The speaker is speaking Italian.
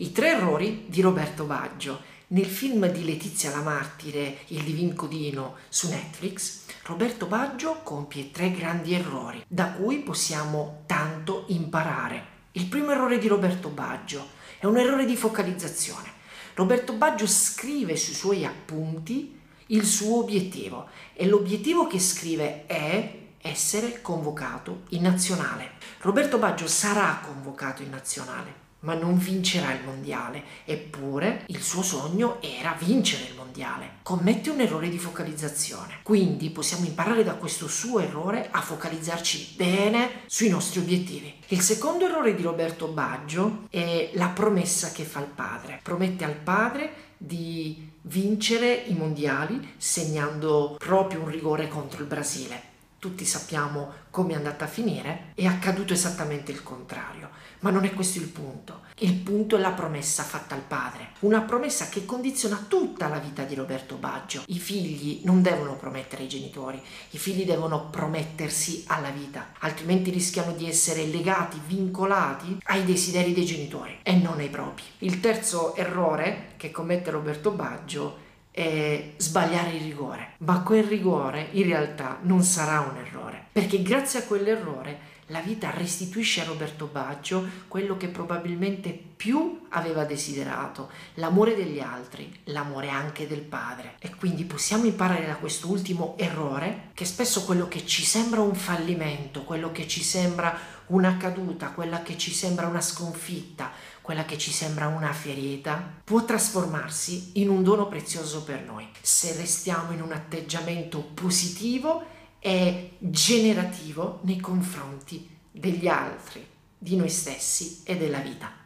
I tre errori di Roberto Baggio. Nel film di Letizia la Martire, Il Divin Codino, su Netflix, Roberto Baggio compie tre grandi errori da cui possiamo tanto imparare. Il primo errore di Roberto Baggio è un errore di focalizzazione. Roberto Baggio scrive sui suoi appunti il suo obiettivo e l'obiettivo che scrive è essere convocato in nazionale. Roberto Baggio sarà convocato in nazionale, ma non vincerà il mondiale, eppure il suo sogno era vincere il mondiale. Commette un errore di focalizzazione, quindi possiamo imparare da questo suo errore a focalizzarci bene sui nostri obiettivi. Il secondo errore di Roberto Baggio è la promessa che fa il padre. Promette al padre di vincere i mondiali segnando proprio un rigore contro il Brasile tutti sappiamo come è andata a finire, è accaduto esattamente il contrario. Ma non è questo il punto. Il punto è la promessa fatta al padre, una promessa che condiziona tutta la vita di Roberto Baggio. I figli non devono promettere ai genitori, i figli devono promettersi alla vita, altrimenti rischiano di essere legati, vincolati ai desideri dei genitori e non ai propri. Il terzo errore che commette Roberto Baggio è eh, sbagliare il rigore, ma quel rigore in realtà non sarà un errore, perché grazie a quell'errore la vita restituisce a Roberto Baggio quello che probabilmente più aveva desiderato, l'amore degli altri, l'amore anche del padre. E quindi possiamo imparare da questo ultimo errore che spesso quello che ci sembra un fallimento, quello che ci sembra una caduta, quella che ci sembra una sconfitta, quella che ci sembra una ferita, può trasformarsi in un dono prezioso per noi se restiamo in un atteggiamento positivo e generativo nei confronti degli altri, di noi stessi e della vita.